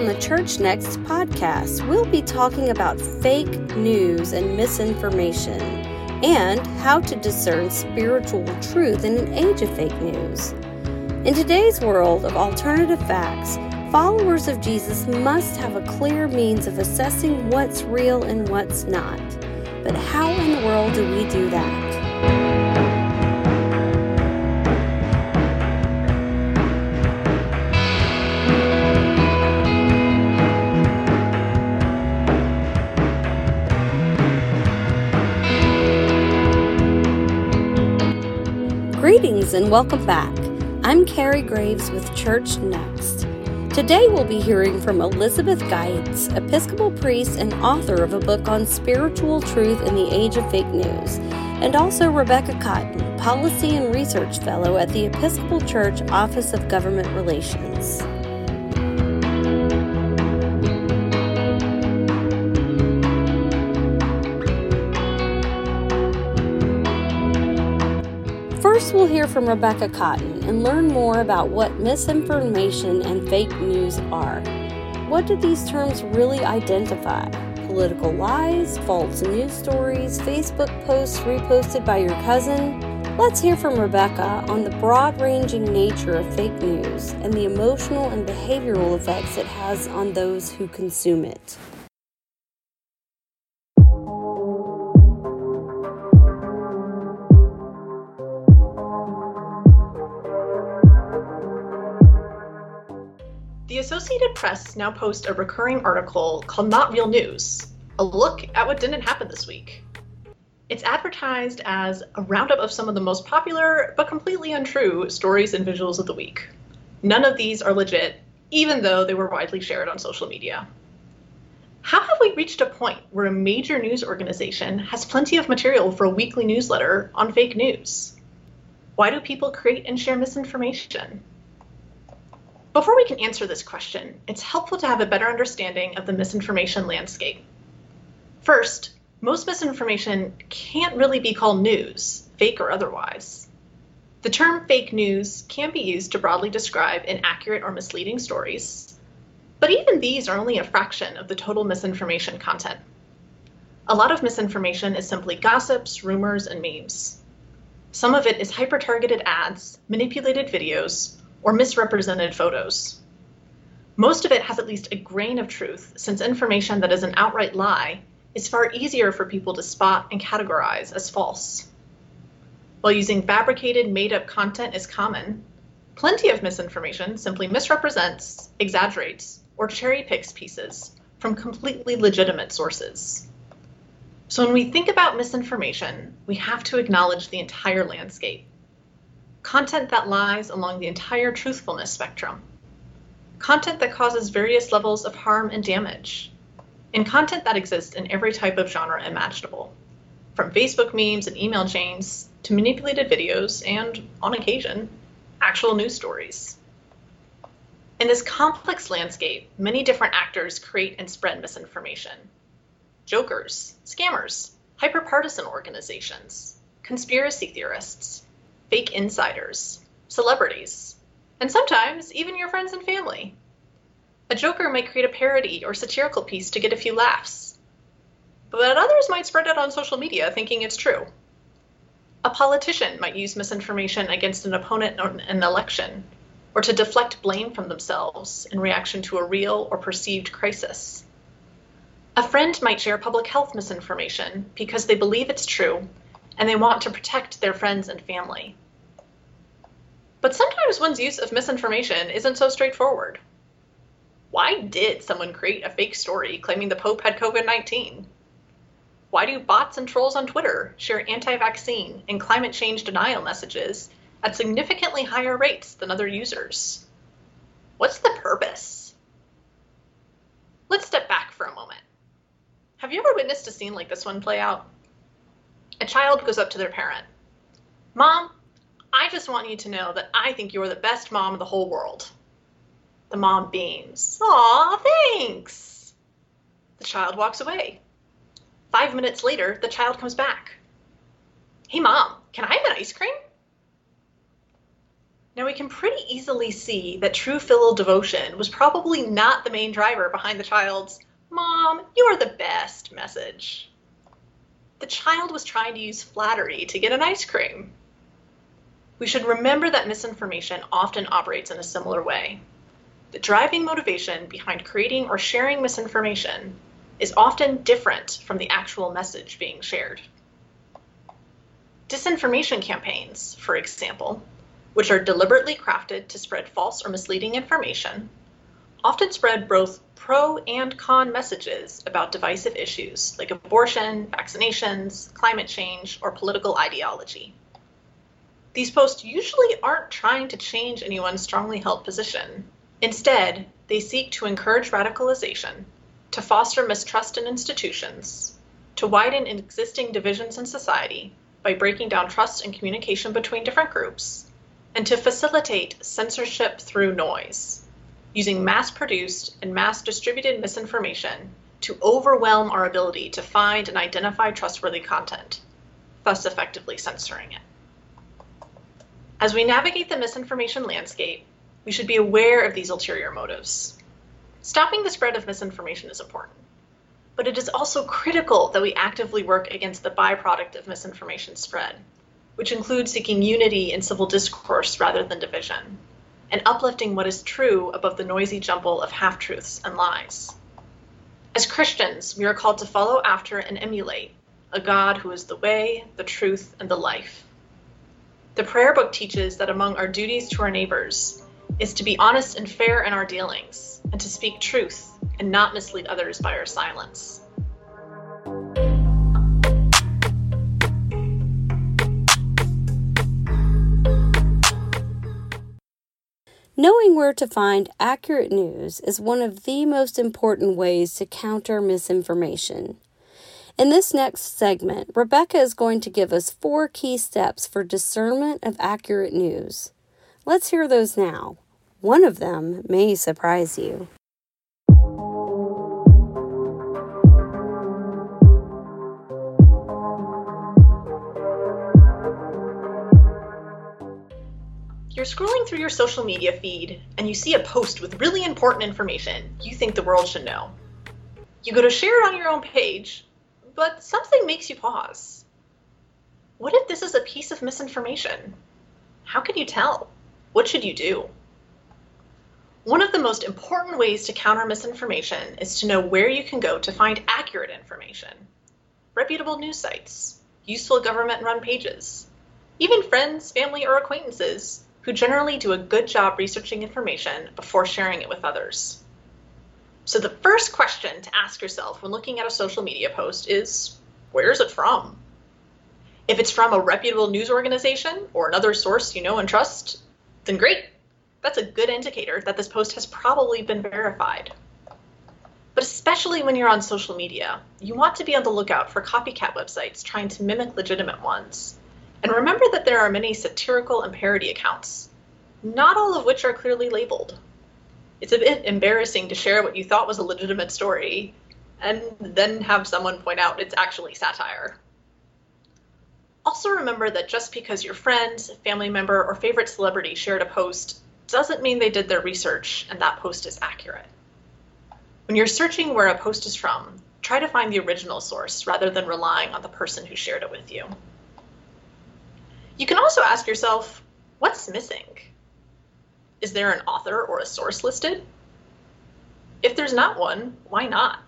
on the Church Next podcast, we'll be talking about fake news and misinformation and how to discern spiritual truth in an age of fake news. In today's world of alternative facts, followers of Jesus must have a clear means of assessing what's real and what's not. But how in the world do we do that? Greetings and welcome back. I'm Carrie Graves with Church Next. Today we'll be hearing from Elizabeth Geitz, Episcopal priest and author of a book on spiritual truth in the age of fake news, and also Rebecca Cotton, Policy and Research Fellow at the Episcopal Church Office of Government Relations. First, we'll hear from Rebecca Cotton and learn more about what misinformation and fake news are. What do these terms really identify? Political lies, false news stories, Facebook posts reposted by your cousin? Let's hear from Rebecca on the broad ranging nature of fake news and the emotional and behavioral effects it has on those who consume it. Associated Press now posts a recurring article called Not Real News, a look at what didn't happen this week. It's advertised as a roundup of some of the most popular but completely untrue stories and visuals of the week. None of these are legit, even though they were widely shared on social media. How have we reached a point where a major news organization has plenty of material for a weekly newsletter on fake news? Why do people create and share misinformation? Before we can answer this question, it's helpful to have a better understanding of the misinformation landscape. First, most misinformation can't really be called news, fake or otherwise. The term fake news can be used to broadly describe inaccurate or misleading stories, but even these are only a fraction of the total misinformation content. A lot of misinformation is simply gossips, rumors, and memes. Some of it is hyper targeted ads, manipulated videos, or misrepresented photos. Most of it has at least a grain of truth, since information that is an outright lie is far easier for people to spot and categorize as false. While using fabricated, made up content is common, plenty of misinformation simply misrepresents, exaggerates, or cherry picks pieces from completely legitimate sources. So when we think about misinformation, we have to acknowledge the entire landscape content that lies along the entire truthfulness spectrum, content that causes various levels of harm and damage, and content that exists in every type of genre imaginable, from Facebook memes and email chains to manipulated videos and, on occasion, actual news stories. In this complex landscape, many different actors create and spread misinformation. Jokers, scammers, hyperpartisan organizations, conspiracy theorists, fake insiders, celebrities, and sometimes even your friends and family. A joker might create a parody or satirical piece to get a few laughs, but others might spread it on social media thinking it's true. A politician might use misinformation against an opponent in an election, or to deflect blame from themselves in reaction to a real or perceived crisis. A friend might share public health misinformation because they believe it's true and they want to protect their friends and family. But sometimes one's use of misinformation isn't so straightforward. Why did someone create a fake story claiming the Pope had COVID 19? Why do bots and trolls on Twitter share anti vaccine and climate change denial messages at significantly higher rates than other users? What's the purpose? Let's step back for a moment. Have you ever witnessed a scene like this one play out? A child goes up to their parent. Mom, I just want you to know that I think you're the best mom in the whole world. The mom beams. Aw, thanks. The child walks away. Five minutes later, the child comes back. Hey, mom, can I have an ice cream? Now we can pretty easily see that true filial devotion was probably not the main driver behind the child's Mom, you're the best message. The child was trying to use flattery to get an ice cream. We should remember that misinformation often operates in a similar way. The driving motivation behind creating or sharing misinformation is often different from the actual message being shared. Disinformation campaigns, for example, which are deliberately crafted to spread false or misleading information, often spread both pro and con messages about divisive issues like abortion, vaccinations, climate change, or political ideology. These posts usually aren't trying to change anyone's strongly held position. Instead, they seek to encourage radicalization, to foster mistrust in institutions, to widen existing divisions in society by breaking down trust and communication between different groups, and to facilitate censorship through noise, using mass produced and mass distributed misinformation to overwhelm our ability to find and identify trustworthy content, thus effectively censoring it. As we navigate the misinformation landscape, we should be aware of these ulterior motives. Stopping the spread of misinformation is important, but it is also critical that we actively work against the byproduct of misinformation spread, which includes seeking unity in civil discourse rather than division, and uplifting what is true above the noisy jumble of half truths and lies. As Christians, we are called to follow after and emulate a God who is the way, the truth, and the life. The prayer book teaches that among our duties to our neighbors is to be honest and fair in our dealings, and to speak truth and not mislead others by our silence. Knowing where to find accurate news is one of the most important ways to counter misinformation. In this next segment, Rebecca is going to give us four key steps for discernment of accurate news. Let's hear those now. One of them may surprise you. You're scrolling through your social media feed and you see a post with really important information you think the world should know. You go to share it on your own page, but something makes you pause. What if this is a piece of misinformation? How can you tell? What should you do? One of the most important ways to counter misinformation is to know where you can go to find accurate information. Reputable news sites, useful government run pages, even friends, family, or acquaintances who generally do a good job researching information before sharing it with others. So, the first question to ask yourself when looking at a social media post is where is it from? If it's from a reputable news organization or another source you know and trust, then great. That's a good indicator that this post has probably been verified. But especially when you're on social media, you want to be on the lookout for copycat websites trying to mimic legitimate ones and remember that there are many satirical and parody accounts, not all of which are clearly labeled. It's a bit embarrassing to share what you thought was a legitimate story and then have someone point out it's actually satire. Also, remember that just because your friend, family member, or favorite celebrity shared a post doesn't mean they did their research and that post is accurate. When you're searching where a post is from, try to find the original source rather than relying on the person who shared it with you. You can also ask yourself, what's missing? Is there an author or a source listed? If there's not one, why not?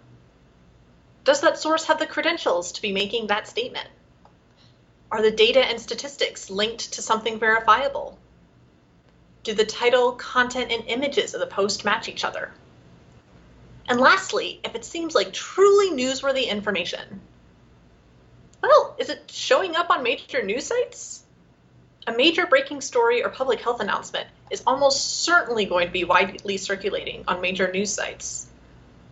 Does that source have the credentials to be making that statement? Are the data and statistics linked to something verifiable? Do the title, content, and images of the post match each other? And lastly, if it seems like truly newsworthy information, well, is it showing up on major news sites? a major breaking story or public health announcement is almost certainly going to be widely circulating on major news sites,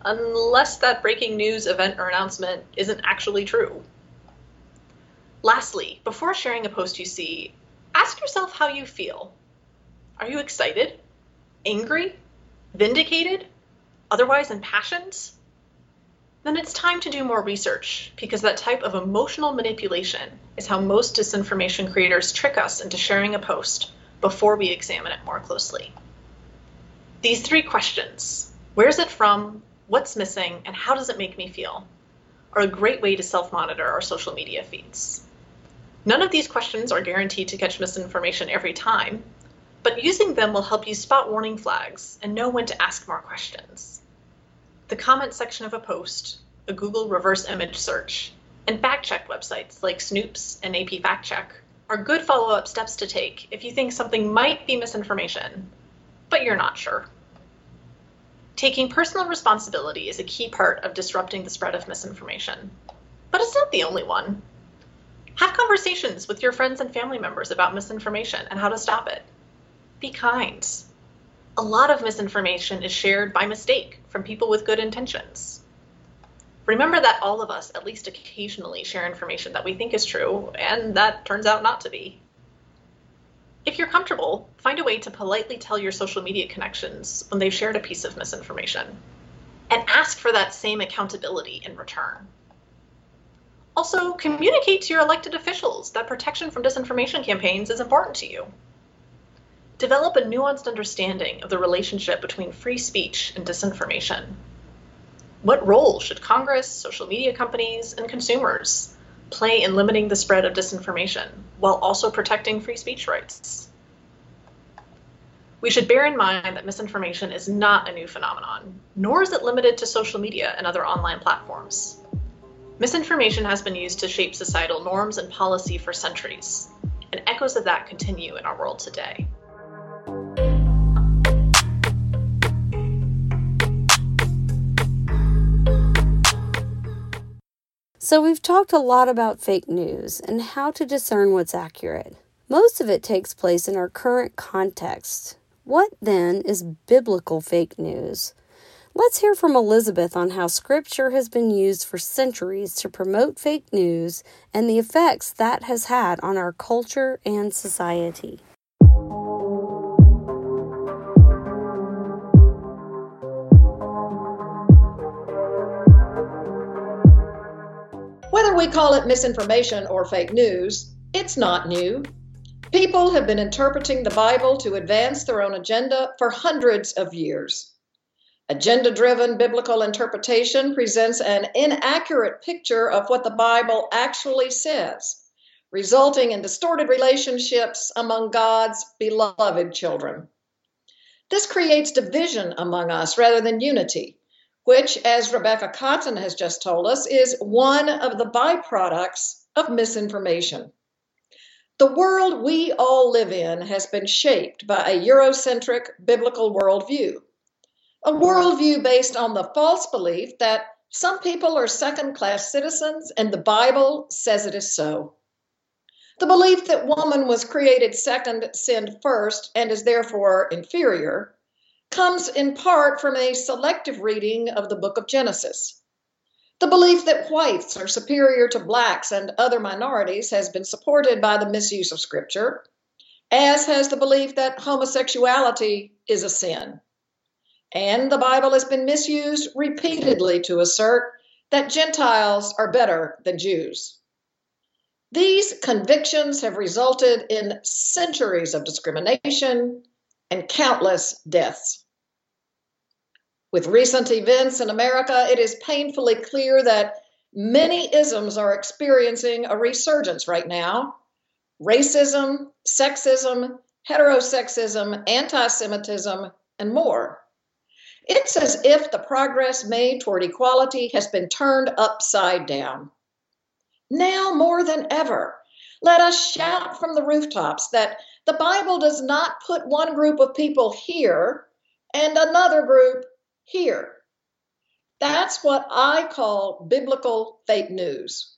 unless that breaking news event or announcement isn't actually true. Lastly, before sharing a post you see, ask yourself how you feel. Are you excited? Angry? Vindicated? Otherwise impassioned? then it's time to do more research because that type of emotional manipulation is how most disinformation creators trick us into sharing a post before we examine it more closely. These three questions where's it from, what's missing, and how does it make me feel are a great way to self monitor our social media feeds. None of these questions are guaranteed to catch misinformation every time, but using them will help you spot warning flags and know when to ask more questions. The comment section of a post, a Google reverse image search, and fact check websites like Snopes and AP Fact Check are good follow up steps to take if you think something might be misinformation, but you're not sure. Taking personal responsibility is a key part of disrupting the spread of misinformation, but it's not the only one. Have conversations with your friends and family members about misinformation and how to stop it. Be kind. A lot of misinformation is shared by mistake from people with good intentions. Remember that all of us, at least occasionally, share information that we think is true, and that turns out not to be. If you're comfortable, find a way to politely tell your social media connections when they've shared a piece of misinformation, and ask for that same accountability in return. Also, communicate to your elected officials that protection from disinformation campaigns is important to you. Develop a nuanced understanding of the relationship between free speech and disinformation. What role should Congress, social media companies, and consumers play in limiting the spread of disinformation while also protecting free speech rights? We should bear in mind that misinformation is not a new phenomenon, nor is it limited to social media and other online platforms. Misinformation has been used to shape societal norms and policy for centuries, and echoes of that continue in our world today. So, we've talked a lot about fake news and how to discern what's accurate. Most of it takes place in our current context. What then is biblical fake news? Let's hear from Elizabeth on how scripture has been used for centuries to promote fake news and the effects that has had on our culture and society. We call it misinformation or fake news, it's not new. People have been interpreting the Bible to advance their own agenda for hundreds of years. Agenda driven biblical interpretation presents an inaccurate picture of what the Bible actually says, resulting in distorted relationships among God's beloved children. This creates division among us rather than unity, which, as Rebecca Cotton has just told us, is one of the byproducts of misinformation. The world we all live in has been shaped by a Eurocentric biblical worldview a worldview based on the false belief that some people are second class citizens and the Bible says it is so. The belief that woman was created second, sinned first, and is therefore inferior comes in part from a selective reading of the book of Genesis. The belief that whites are superior to blacks and other minorities has been supported by the misuse of scripture, as has the belief that homosexuality is a sin. And the Bible has been misused repeatedly to assert that Gentiles are better than Jews. These convictions have resulted in centuries of discrimination and countless deaths. With recent events in America, it is painfully clear that many isms are experiencing a resurgence right now. Racism, sexism, heterosexism, anti Semitism, and more. It's as if the progress made toward equality has been turned upside down. Now more than ever, let us shout from the rooftops that the Bible does not put one group of people here and another group here. That's what I call biblical fake news.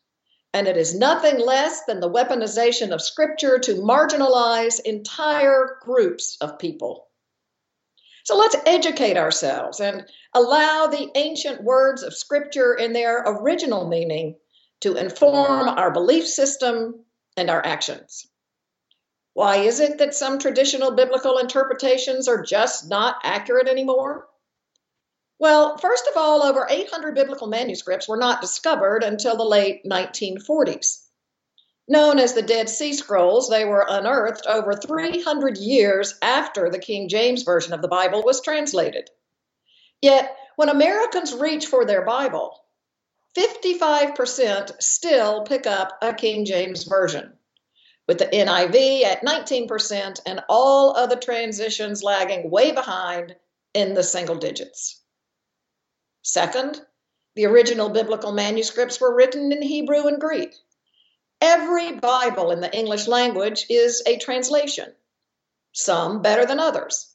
And it is nothing less than the weaponization of Scripture to marginalize entire groups of people. So let's educate ourselves and allow the ancient words of Scripture in their original meaning to inform our belief system and our actions. Why is it that some traditional biblical interpretations are just not accurate anymore? Well, first of all, over 800 biblical manuscripts were not discovered until the late 1940s. Known as the Dead Sea Scrolls, they were unearthed over 300 years after the King James Version of the Bible was translated. Yet, when Americans reach for their Bible, 55% still pick up a King James Version, with the NIV at 19% and all other transitions lagging way behind in the single digits. Second, the original biblical manuscripts were written in Hebrew and Greek. Every Bible in the English language is a translation, some better than others.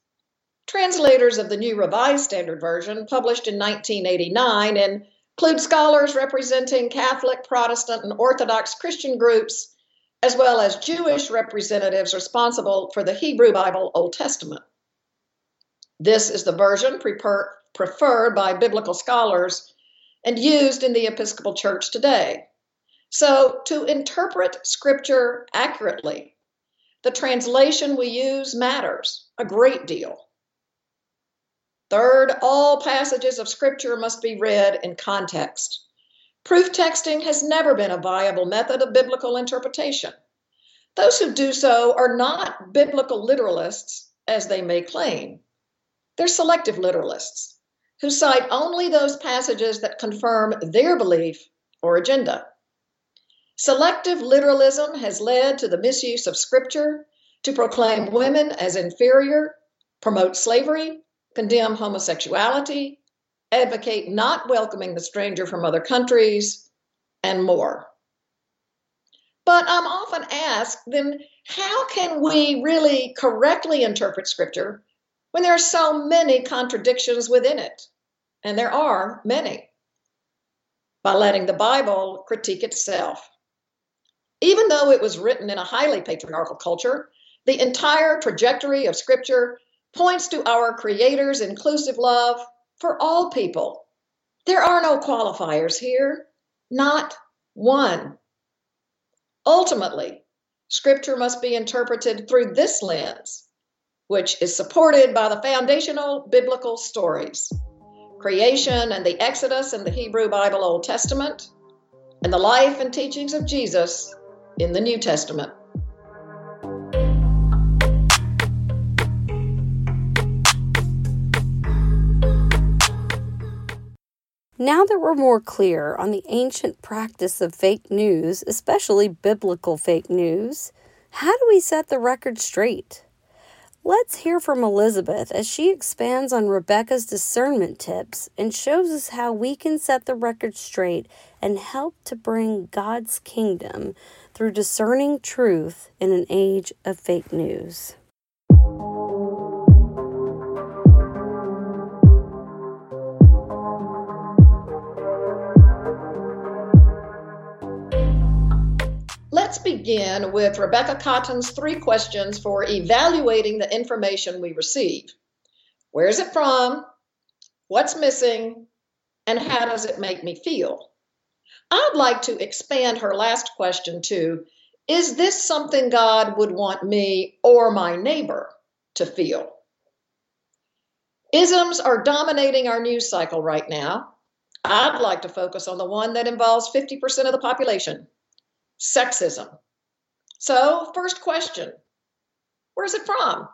Translators of the New Revised Standard Version, published in 1989, include scholars representing Catholic, Protestant, and Orthodox Christian groups, as well as Jewish representatives responsible for the Hebrew Bible Old Testament. This is the version preferred by biblical scholars and used in the Episcopal Church today. So, to interpret Scripture accurately, the translation we use matters a great deal. Third, all passages of Scripture must be read in context. Proof texting has never been a viable method of biblical interpretation. Those who do so are not biblical literalists, as they may claim. They're selective literalists who cite only those passages that confirm their belief or agenda. Selective literalism has led to the misuse of Scripture to proclaim women as inferior, promote slavery, condemn homosexuality, advocate not welcoming the stranger from other countries, and more. But I'm often asked then, how can we really correctly interpret Scripture when there are so many contradictions within it? And there are many. By letting the Bible critique itself. Even though it was written in a highly patriarchal culture, the entire trajectory of Scripture points to our Creator's inclusive love for all people. There are no qualifiers here, not one. Ultimately, Scripture must be interpreted through this lens, which is supported by the foundational biblical stories creation and the Exodus in the Hebrew Bible Old Testament, and the life and teachings of Jesus in the New Testament. Now that we're more clear on the ancient practice of fake news, especially biblical fake news, how do we set the record straight? Let's hear from Elizabeth as she expands on Rebecca's discernment tips and shows us how we can set the record straight and help to bring God's kingdom through discerning truth in an age of fake news. Let's begin with Rebecca Cotton's three questions for evaluating the information we receive. Where is it from? What's missing? And how does it make me feel? I'd like to expand her last question to Is this something God would want me or my neighbor to feel? Isms are dominating our news cycle right now. I'd like to focus on the one that involves 50% of the population sexism. So, first question Where's it from?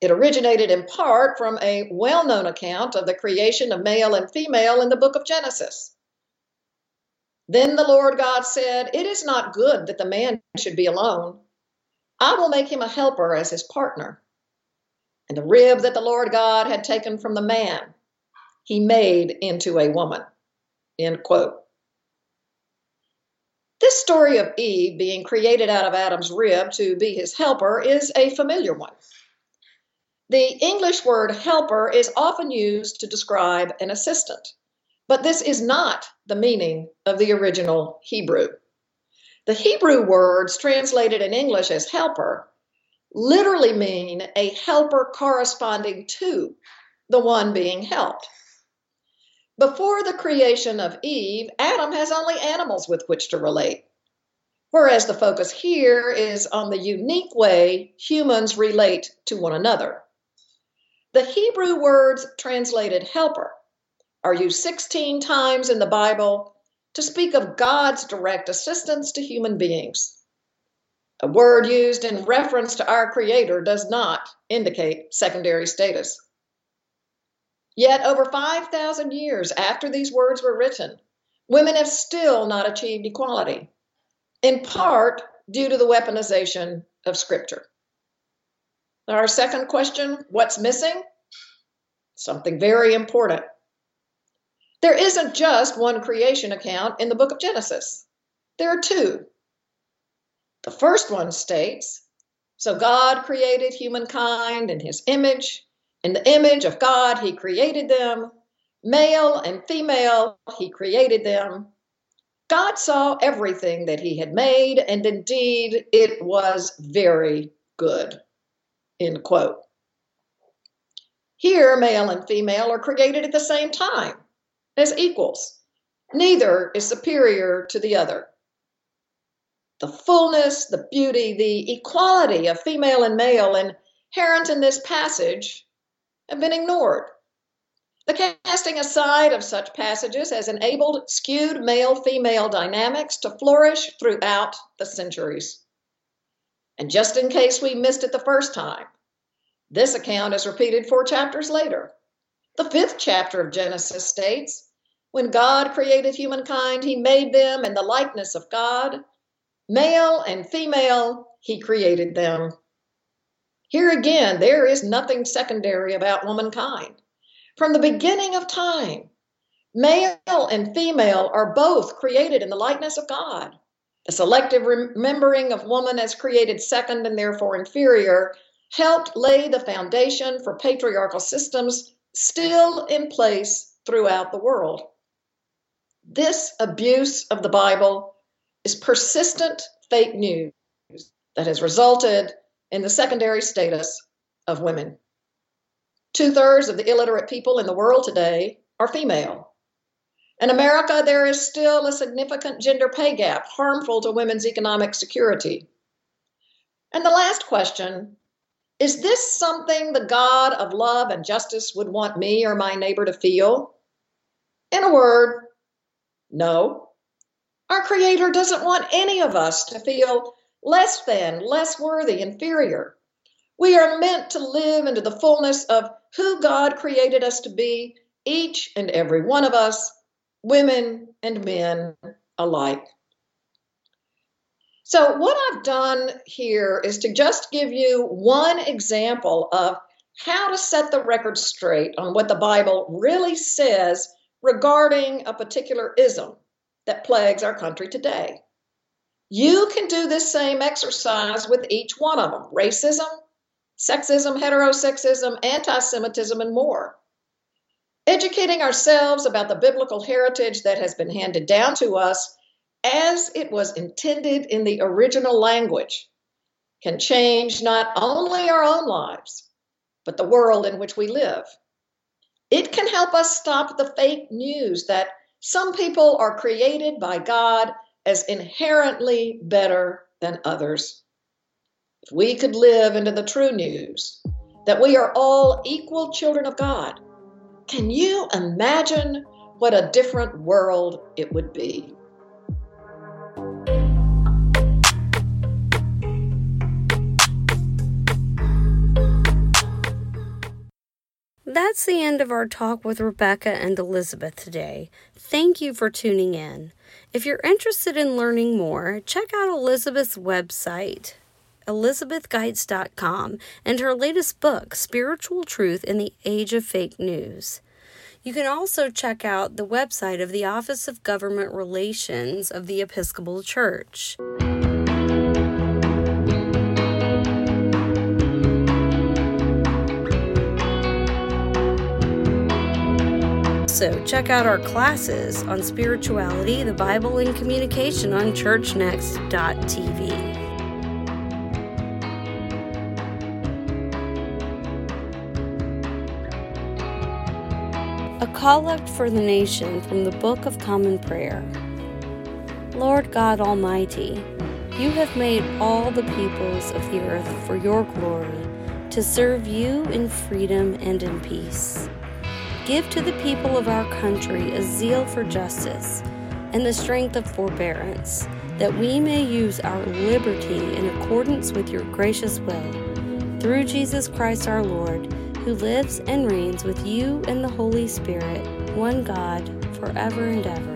It originated in part from a well known account of the creation of male and female in the book of Genesis. Then the Lord God said, It is not good that the man should be alone. I will make him a helper as his partner. And the rib that the Lord God had taken from the man, he made into a woman. End quote. This story of Eve being created out of Adam's rib to be his helper is a familiar one. The English word helper is often used to describe an assistant, but this is not the meaning of the original Hebrew. The Hebrew words translated in English as helper literally mean a helper corresponding to the one being helped. Before the creation of Eve, Adam has only animals with which to relate. Whereas the focus here is on the unique way humans relate to one another. The Hebrew words translated helper are used 16 times in the Bible to speak of God's direct assistance to human beings. A word used in reference to our Creator does not indicate secondary status. Yet, over 5,000 years after these words were written, women have still not achieved equality, in part due to the weaponization of Scripture. Our second question what's missing? Something very important. There isn't just one creation account in the book of Genesis, there are two. The first one states So God created humankind in his image. In the image of God, he created them. Male and female, he created them. God saw everything that he had made, and indeed it was very good. End quote. Here, male and female are created at the same time, as equals. Neither is superior to the other. The fullness, the beauty, the equality of female and male inherent in this passage have been ignored. The casting aside of such passages has enabled skewed male female dynamics to flourish throughout the centuries. And just in case we missed it the first time, this account is repeated four chapters later. The fifth chapter of Genesis states When God created humankind, he made them in the likeness of God. Male and female, he created them. Here again, there is nothing secondary about womankind. From the beginning of time, male and female are both created in the likeness of God. The selective remembering of woman as created second and therefore inferior helped lay the foundation for patriarchal systems still in place throughout the world. This abuse of the Bible is persistent fake news that has resulted in the secondary status of women. Two thirds of the illiterate people in the world today are female. In America, there is still a significant gender pay gap harmful to women's economic security. And the last question is this something the God of love and justice would want me or my neighbor to feel? In a word, no. Our Creator doesn't want any of us to feel less than, less worthy, inferior. We are meant to live into the fullness of who God created us to be, each and every one of us, women and men alike. So, what I've done here is to just give you one example of how to set the record straight on what the Bible really says regarding a particular ism that plagues our country today. You can do this same exercise with each one of them racism, sexism, heterosexism, anti Semitism, and more. Educating ourselves about the biblical heritage that has been handed down to us as it was intended in the original language can change not only our own lives, but the world in which we live. It can help us stop the fake news that some people are created by God as inherently better than others. If we could live into the true news that we are all equal children of God, can you imagine what a different world it would be? That's the end of our talk with Rebecca and Elizabeth today. Thank you for tuning in. If you're interested in learning more, check out Elizabeth's website, elizabethgeitz.com, and her latest book, Spiritual Truth in the Age of Fake News. You can also check out the website of the Office of Government Relations of the Episcopal Church. Also, check out our classes on spirituality, the Bible, and communication on churchnext.tv. A collect for the nation from the Book of Common Prayer. Lord God Almighty, you have made all the peoples of the earth for your glory, to serve you in freedom and in peace. Give to the people of our country a zeal for justice, and the strength of forbearance, that we may use our liberty in accordance with your gracious will. Through Jesus Christ our Lord, who lives and reigns with you and the Holy Spirit, one God, forever and ever.